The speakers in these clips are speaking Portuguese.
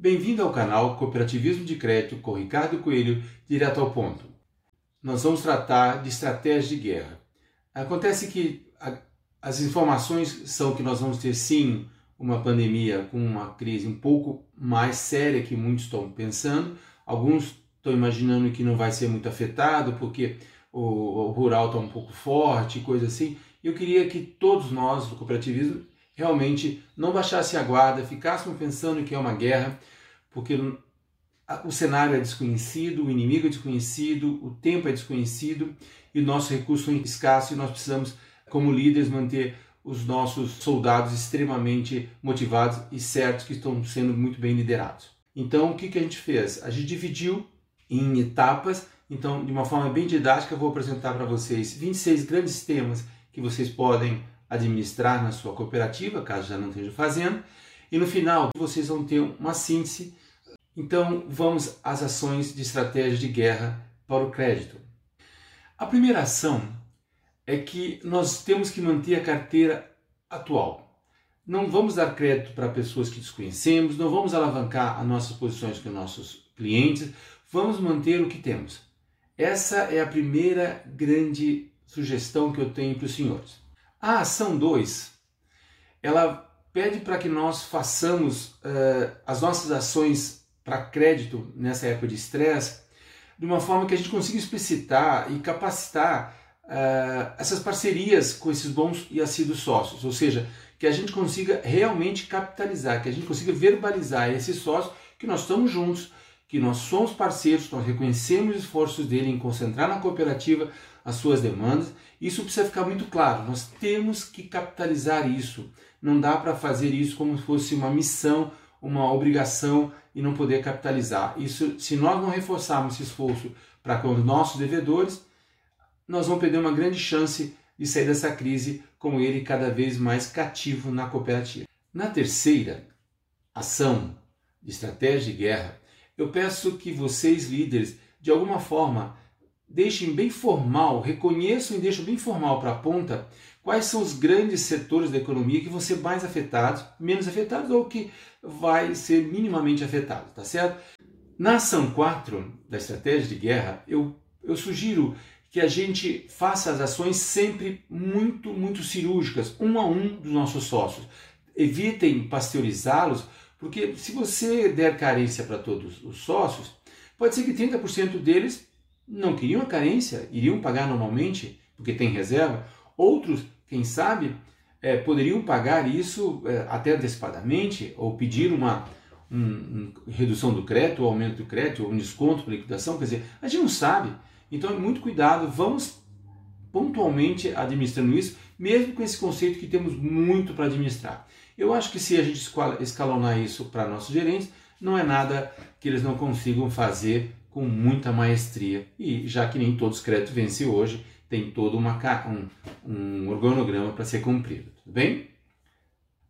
Bem-vindo ao canal Cooperativismo de Crédito com Ricardo Coelho, direto ao ponto. Nós vamos tratar de estratégia de guerra. Acontece que a, as informações são que nós vamos ter sim uma pandemia com uma crise um pouco mais séria que muitos estão pensando. Alguns estão imaginando que não vai ser muito afetado porque o, o rural está um pouco forte, coisa assim. Eu queria que todos nós do cooperativismo realmente não baixasse a guarda, ficássemos pensando que é uma guerra, porque o cenário é desconhecido, o inimigo é desconhecido, o tempo é desconhecido e o nosso recurso é escasso e nós precisamos, como líderes, manter os nossos soldados extremamente motivados e certos que estão sendo muito bem liderados. Então, o que, que a gente fez? A gente dividiu em etapas. Então, de uma forma bem didática, eu vou apresentar para vocês 26 grandes temas que vocês podem administrar na sua cooperativa, caso já não esteja fazendo. E no final vocês vão ter uma síntese. Então vamos às ações de estratégia de guerra para o crédito. A primeira ação é que nós temos que manter a carteira atual. Não vamos dar crédito para pessoas que desconhecemos, não vamos alavancar as nossas posições com nossos clientes, vamos manter o que temos. Essa é a primeira grande sugestão que eu tenho para os senhores. A ação 2, ela pede para que nós façamos uh, as nossas ações para crédito nessa época de estresse de uma forma que a gente consiga explicitar e capacitar uh, essas parcerias com esses bons e assíduos sócios, ou seja, que a gente consiga realmente capitalizar, que a gente consiga verbalizar esse sócio que nós estamos juntos, que nós somos parceiros, nós reconhecemos os esforços dele em concentrar na cooperativa as suas demandas. Isso precisa ficar muito claro. Nós temos que capitalizar isso. Não dá para fazer isso como se fosse uma missão, uma obrigação e não poder capitalizar. Isso, se nós não reforçarmos esse esforço para com os nossos devedores, nós vamos perder uma grande chance de sair dessa crise com ele cada vez mais cativo na cooperativa. Na terceira ação de estratégia de guerra, eu peço que vocês, líderes, de alguma forma, deixem bem formal, reconheçam e deixem bem formal para a ponta quais são os grandes setores da economia que vão ser mais afetados, menos afetados ou que vai ser minimamente afetado, tá certo? Na ação 4 da estratégia de guerra, eu, eu sugiro que a gente faça as ações sempre muito, muito cirúrgicas, um a um dos nossos sócios. Evitem pasteurizá-los, porque se você der carência para todos os sócios, pode ser que 30% deles não queriam a carência, iriam pagar normalmente, porque tem reserva. Outros, quem sabe, é, poderiam pagar isso é, até antecipadamente, ou pedir uma um, um, redução do crédito, ou aumento do crédito, ou um desconto para liquidação. Quer dizer, a gente não sabe. Então, muito cuidado, vamos pontualmente administrando isso, mesmo com esse conceito que temos muito para administrar. Eu acho que se a gente escalonar isso para nossos gerentes, não é nada que eles não consigam fazer com muita maestria. E já que nem todos os créditos vencem hoje, tem todo uma, um, um organograma para ser cumprido. Tudo bem?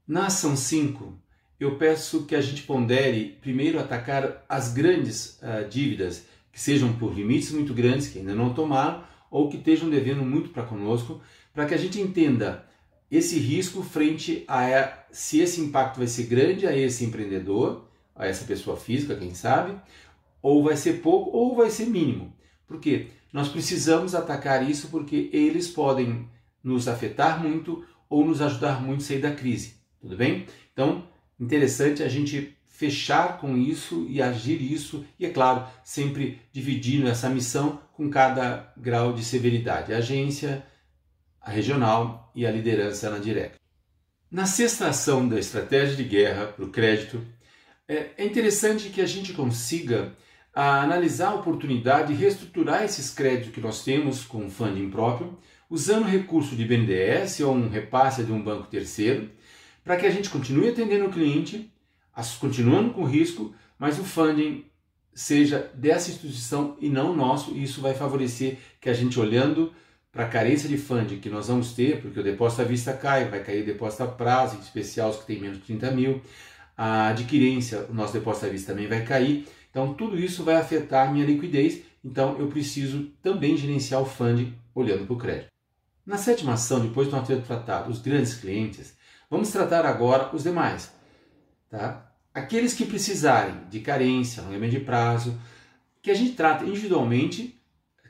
Na ação 5, eu peço que a gente pondere primeiro atacar as grandes uh, dívidas que sejam por limites muito grandes, que ainda não tomaram, ou que estejam devendo muito para conosco, para que a gente entenda esse risco frente a se esse impacto vai ser grande a esse empreendedor, a essa pessoa física, quem sabe, ou vai ser pouco ou vai ser mínimo. Por quê? Nós precisamos atacar isso porque eles podem nos afetar muito ou nos ajudar muito a sair da crise. Tudo bem? Então, interessante a gente fechar com isso e agir isso, e é claro, sempre dividindo essa missão com cada grau de severidade. A agência, a regional e a liderança na direta. Na sexta ação da estratégia de guerra para o crédito, é, é interessante que a gente consiga a analisar a oportunidade de reestruturar esses créditos que nós temos com funding próprio, usando recurso de BNDES ou um repasse de um banco terceiro, para que a gente continue atendendo o cliente, continuando com risco, mas o funding seja dessa instituição e não nosso, e isso vai favorecer que a gente olhando para a carência de funding que nós vamos ter, porque o depósito à vista cai, vai cair o depósito a prazo, em especial os que têm menos de 30 mil, a adquirência, o nosso depósito à vista também vai cair, então, tudo isso vai afetar minha liquidez, então eu preciso também gerenciar o funding olhando para o crédito. Na sétima ação, depois de nós termos tratado os grandes clientes, vamos tratar agora os demais. Tá? aqueles que precisarem de carência, alongamento de prazo, que a gente trata individualmente,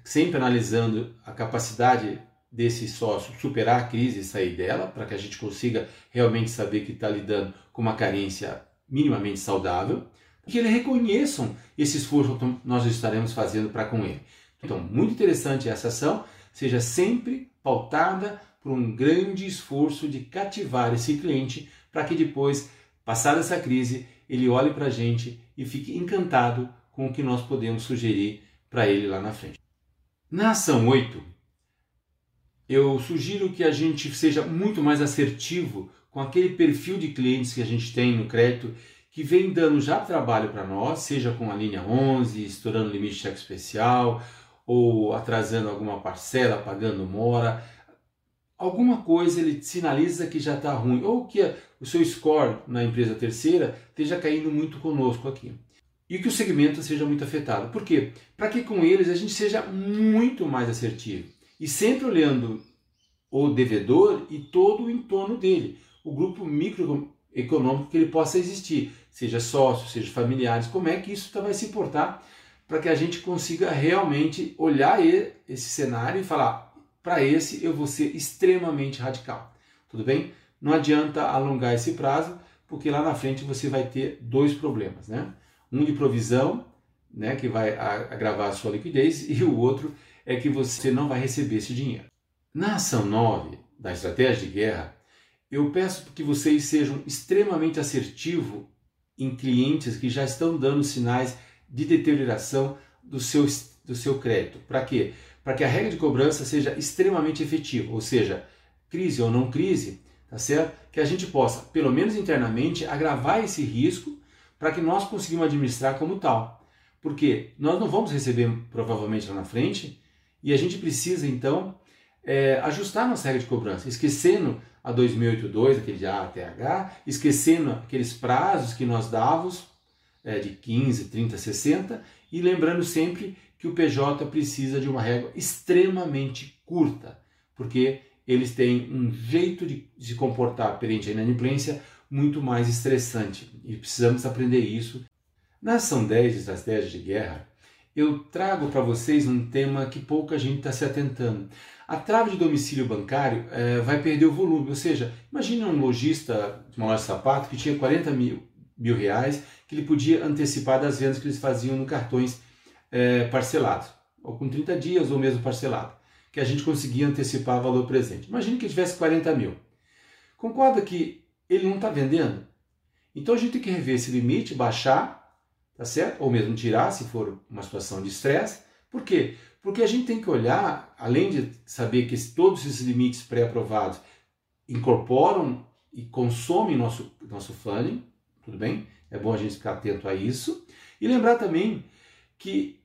sempre analisando a capacidade desse sócio superar a crise e sair dela, para que a gente consiga realmente saber que está lidando com uma carência minimamente saudável, que eles reconheçam esse esforço que nós estaremos fazendo para com ele. Então, muito interessante essa ação, seja sempre pautada por um grande esforço de cativar esse cliente para que depois, passada essa crise, ele olhe para a gente e fique encantado com o que nós podemos sugerir para ele lá na frente. Na ação 8, eu sugiro que a gente seja muito mais assertivo com aquele perfil de clientes que a gente tem no crédito que vem dando já trabalho para nós, seja com a linha 11, estourando limite de cheque especial, ou atrasando alguma parcela, pagando mora. Alguma coisa ele sinaliza que já está ruim, ou que o seu score na empresa terceira esteja caindo muito conosco aqui. E que o segmento seja muito afetado. Por quê? Para que com eles a gente seja muito mais assertivo. E sempre olhando o devedor e todo o entorno dele, o grupo microeconômico que ele possa existir, seja sócio, seja familiares, como é que isso vai se portar para que a gente consiga realmente olhar esse cenário e falar: para esse eu vou ser extremamente radical. Tudo bem? Não adianta alongar esse prazo, porque lá na frente você vai ter dois problemas, né? Um de provisão, né, que vai agravar a sua liquidez, e o outro é que você não vai receber esse dinheiro. Na ação 9 da estratégia de guerra, eu peço que vocês sejam extremamente assertivos em clientes que já estão dando sinais de deterioração do seu, do seu crédito. Para quê? Para que a regra de cobrança seja extremamente efetiva, ou seja, crise ou não crise, tá certo? Que a gente possa, pelo menos internamente, agravar esse risco para que nós consigamos administrar como tal. Porque nós não vamos receber provavelmente lá na frente e a gente precisa, então, é, ajustar nossa regra de cobrança, esquecendo a 2082, aquele de A até H, esquecendo aqueles prazos que nós dávamos, é, de 15, 30, 60, e lembrando sempre que o PJ precisa de uma régua extremamente curta, porque eles têm um jeito de se comportar perante a inadimplência muito mais estressante, e precisamos aprender isso. Na ação 10 de estratégia de guerra, eu trago para vocês um tema que pouca gente está se atentando. A trave de domicílio bancário é, vai perder o volume, ou seja, imagine um lojista de uma loja de sapato que tinha 40 mil, mil reais que ele podia antecipar das vendas que eles faziam no cartões é, parcelados, ou com 30 dias ou mesmo parcelado, que a gente conseguia antecipar valor presente. Imagine que ele tivesse 40 mil. Concorda que ele não está vendendo? Então a gente tem que rever esse limite, baixar tá certo? Ou mesmo tirar se for uma situação de estresse. Por quê? Porque a gente tem que olhar, além de saber que todos esses limites pré-aprovados incorporam e consomem nosso, nosso funding, tudo bem? É bom a gente ficar atento a isso. E lembrar também que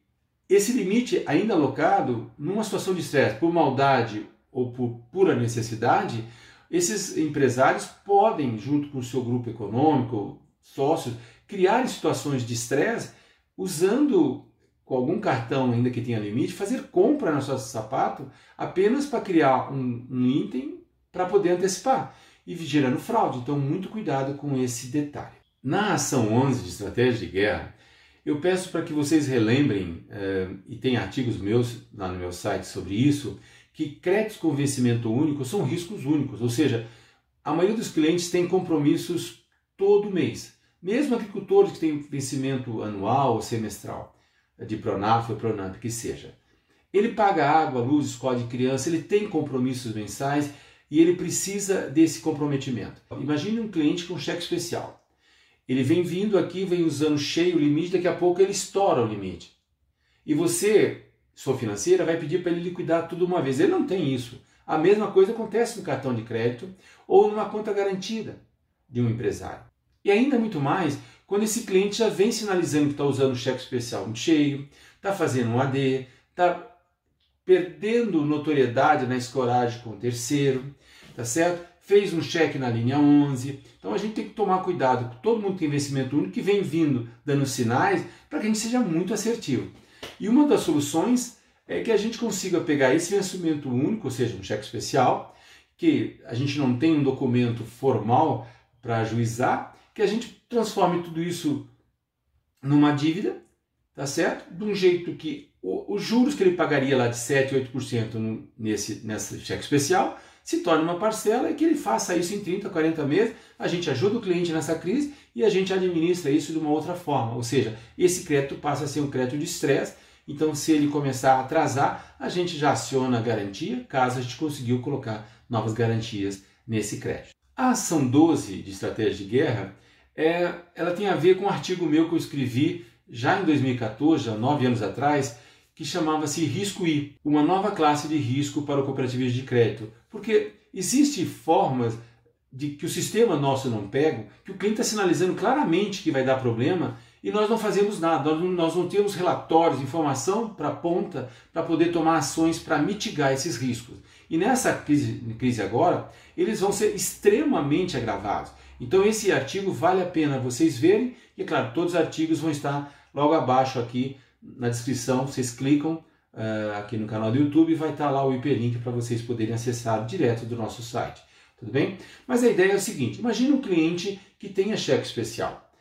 esse limite ainda alocado, numa situação de estresse, por maldade ou por pura necessidade, esses empresários podem, junto com o seu grupo econômico, sócios, criar situações de estresse usando com algum cartão ainda que tenha limite, fazer compra no seu sapato apenas para criar um, um item para poder antecipar e gerando fraude. Então, muito cuidado com esse detalhe. Na ação 11 de estratégia de guerra, eu peço para que vocês relembrem, eh, e tem artigos meus lá no meu site sobre isso, que créditos com vencimento único são riscos únicos, ou seja, a maioria dos clientes tem compromissos todo mês. Mesmo agricultores que têm vencimento anual ou semestral, de Pronaf ou Pronamp, que seja. Ele paga água, luz, escola de criança, ele tem compromissos mensais e ele precisa desse comprometimento. Imagine um cliente com cheque especial. Ele vem vindo aqui, vem usando cheio o limite, daqui a pouco ele estoura o limite. E você, sua financeira, vai pedir para ele liquidar tudo uma vez. Ele não tem isso. A mesma coisa acontece no cartão de crédito ou numa conta garantida de um empresário. E ainda muito mais quando esse cliente já vem sinalizando que está usando o cheque especial muito cheio, está fazendo um AD, está perdendo notoriedade na escoragem com o terceiro, tá certo? Fez um cheque na linha 11. Então a gente tem que tomar cuidado. Todo mundo tem investimento único que vem vindo dando sinais para que a gente seja muito assertivo. E uma das soluções é que a gente consiga pegar esse vencimento único, ou seja, um cheque especial, que a gente não tem um documento formal para ajuizar, que a gente transforme tudo isso numa dívida, tá certo? De um jeito que os juros que ele pagaria lá de 7, 8% nesse, nesse cheque especial se torne uma parcela e que ele faça isso em 30, 40 meses. A gente ajuda o cliente nessa crise e a gente administra isso de uma outra forma. Ou seja, esse crédito passa a ser um crédito de estresse. Então, se ele começar a atrasar, a gente já aciona a garantia, caso a gente conseguiu colocar novas garantias nesse crédito. A ação 12 de estratégia de guerra, é, ela tem a ver com um artigo meu que eu escrevi já em 2014, há nove anos atrás, que chamava-se Risco I, uma nova classe de risco para o cooperativismo de crédito. Porque existem formas de que o sistema nosso não pega, que o cliente está sinalizando claramente que vai dar problema e nós não fazemos nada, nós, nós não temos relatórios, informação para a ponta para poder tomar ações para mitigar esses riscos. E nessa crise, crise agora, eles vão ser extremamente agravados. Então esse artigo vale a pena vocês verem e, é claro, todos os artigos vão estar logo abaixo aqui na descrição, vocês clicam uh, aqui no canal do YouTube e vai estar lá o hiperlink para vocês poderem acessar direto do nosso site. Tudo bem? Mas a ideia é o seguinte: imagine um cliente que tenha cheque especial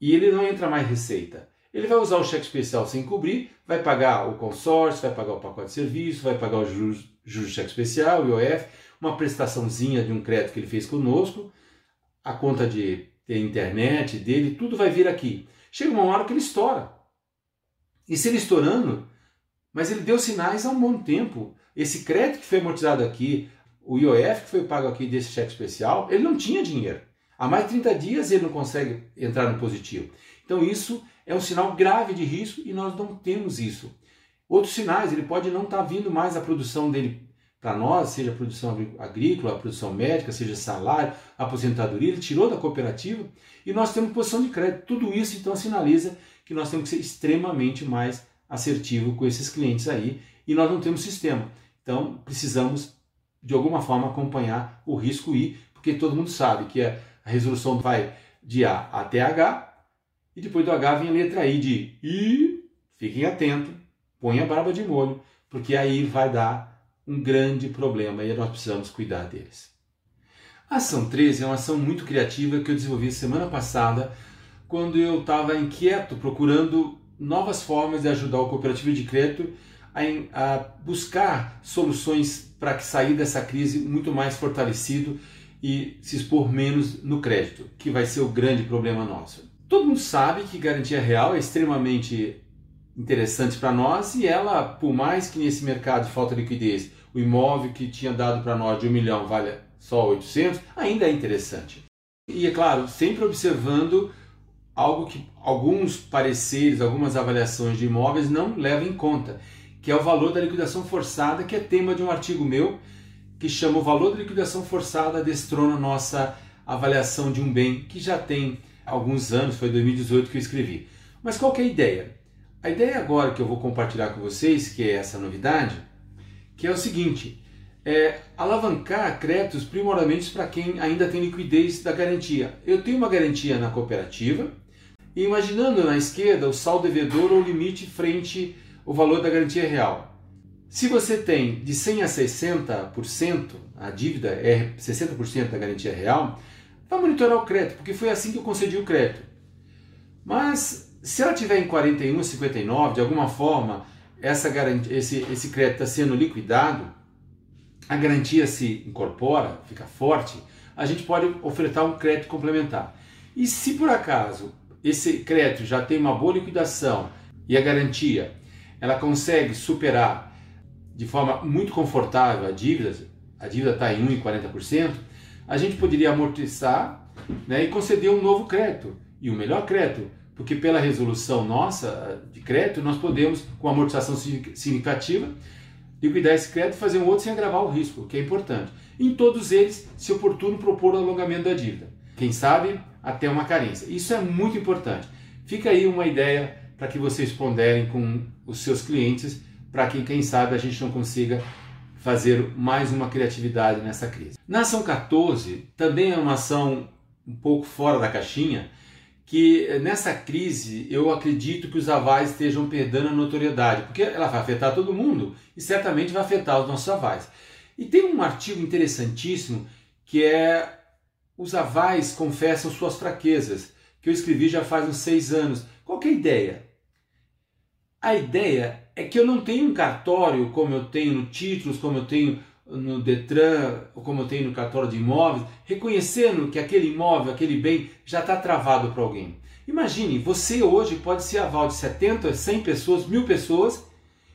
e ele não entra mais receita. Ele vai usar o cheque especial sem cobrir, vai pagar o consórcio, vai pagar o pacote de serviço, vai pagar os juros, juros de cheque especial, IOF, uma prestaçãozinha de um crédito que ele fez conosco, a conta de ter internet dele, tudo vai vir aqui. Chega uma hora que ele estoura. E se ele estourando, mas ele deu sinais há um bom tempo. Esse crédito que foi amortizado aqui, o IOF que foi pago aqui desse cheque especial, ele não tinha dinheiro. Há mais de 30 dias ele não consegue entrar no positivo. Então isso é um sinal grave de risco e nós não temos isso. Outros sinais, ele pode não estar tá vindo mais a produção dele para nós, seja a produção agrícola, a produção médica, seja salário, aposentadoria, ele tirou da cooperativa e nós temos posição de crédito. Tudo isso então sinaliza que nós temos que ser extremamente mais assertivo com esses clientes aí e nós não temos sistema. Então precisamos de alguma forma acompanhar o risco I, porque todo mundo sabe que a resolução vai de A até H e depois do H vem a letra I de I. Fiquem atentos, põe a barba de molho, porque aí vai dar um grande problema e nós precisamos cuidar deles. A ação 13 é uma ação muito criativa que eu desenvolvi semana passada quando eu estava inquieto procurando novas formas de ajudar o cooperativo de crédito a, a buscar soluções para que sair dessa crise muito mais fortalecido e se expor menos no crédito, que vai ser o grande problema nosso. Todo mundo sabe que garantia real é extremamente interessante para nós e ela, por mais que nesse mercado falta de liquidez, o imóvel que tinha dado para nós de um milhão vale só 800, ainda é interessante. E é claro, sempre observando algo que alguns pareceres, algumas avaliações de imóveis não levam em conta, que é o valor da liquidação forçada, que é tema de um artigo meu que chama o valor da liquidação forçada destrona nossa avaliação de um bem que já tem alguns anos, foi 2018 que eu escrevi. Mas qual é a ideia? A ideia agora que eu vou compartilhar com vocês, que é essa novidade, que é o seguinte, é alavancar créditos primordialmente para quem ainda tem liquidez da garantia. Eu tenho uma garantia na cooperativa, e imaginando na esquerda o saldo devedor ou limite frente ao valor da garantia real. Se você tem de 100 a 60%, a dívida é 60% da garantia real, vai monitorar o crédito, porque foi assim que eu concedi o crédito. Mas se ela tiver em 41 59, de alguma forma, essa garantia, esse, esse crédito está sendo liquidado, a garantia se incorpora, fica forte, a gente pode ofertar um crédito complementar. E se por acaso esse crédito já tem uma boa liquidação e a garantia ela consegue superar de forma muito confortável a dívida, a dívida está em 1,40%, a gente poderia amortizar né, e conceder um novo crédito, e o melhor crédito, porque pela resolução nossa de crédito, nós podemos, com amortização significativa, liquidar esse crédito e fazer um outro sem agravar o risco, que é importante. Em todos eles, se oportuno, propor o alongamento da dívida. Quem sabe, até uma carência. Isso é muito importante. Fica aí uma ideia para que vocês ponderem com os seus clientes, para que, quem sabe, a gente não consiga fazer mais uma criatividade nessa crise. Na ação 14, também é uma ação um pouco fora da caixinha, que nessa crise eu acredito que os avais estejam perdendo a notoriedade, porque ela vai afetar todo mundo e certamente vai afetar os nossos avais. E tem um artigo interessantíssimo que é os avais confessam suas fraquezas, que eu escrevi já faz uns seis anos. Qual é a ideia? A ideia é que eu não tenho um cartório como eu tenho no títulos, como eu tenho no Detran, ou como eu tenho no cartório de imóveis, reconhecendo que aquele imóvel, aquele bem já está travado para alguém. Imagine, você hoje pode ser aval de 70, 100 pessoas, mil pessoas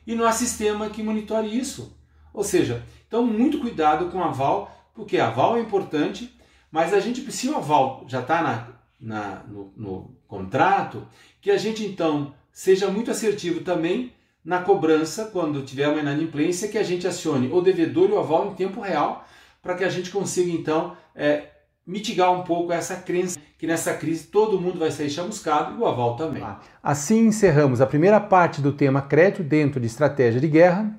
e não há sistema que monitore isso. Ou seja, então muito cuidado com aval, porque aval é importante, mas a gente, se o aval já está na, na, no, no contrato, que a gente então seja muito assertivo também na cobrança, quando tiver uma inadimplência, que a gente acione o devedor e o aval em tempo real, para que a gente consiga então é, mitigar um pouco essa crença que nessa crise todo mundo vai sair chamuscado e o aval também. Assim encerramos a primeira parte do tema crédito dentro de estratégia de guerra.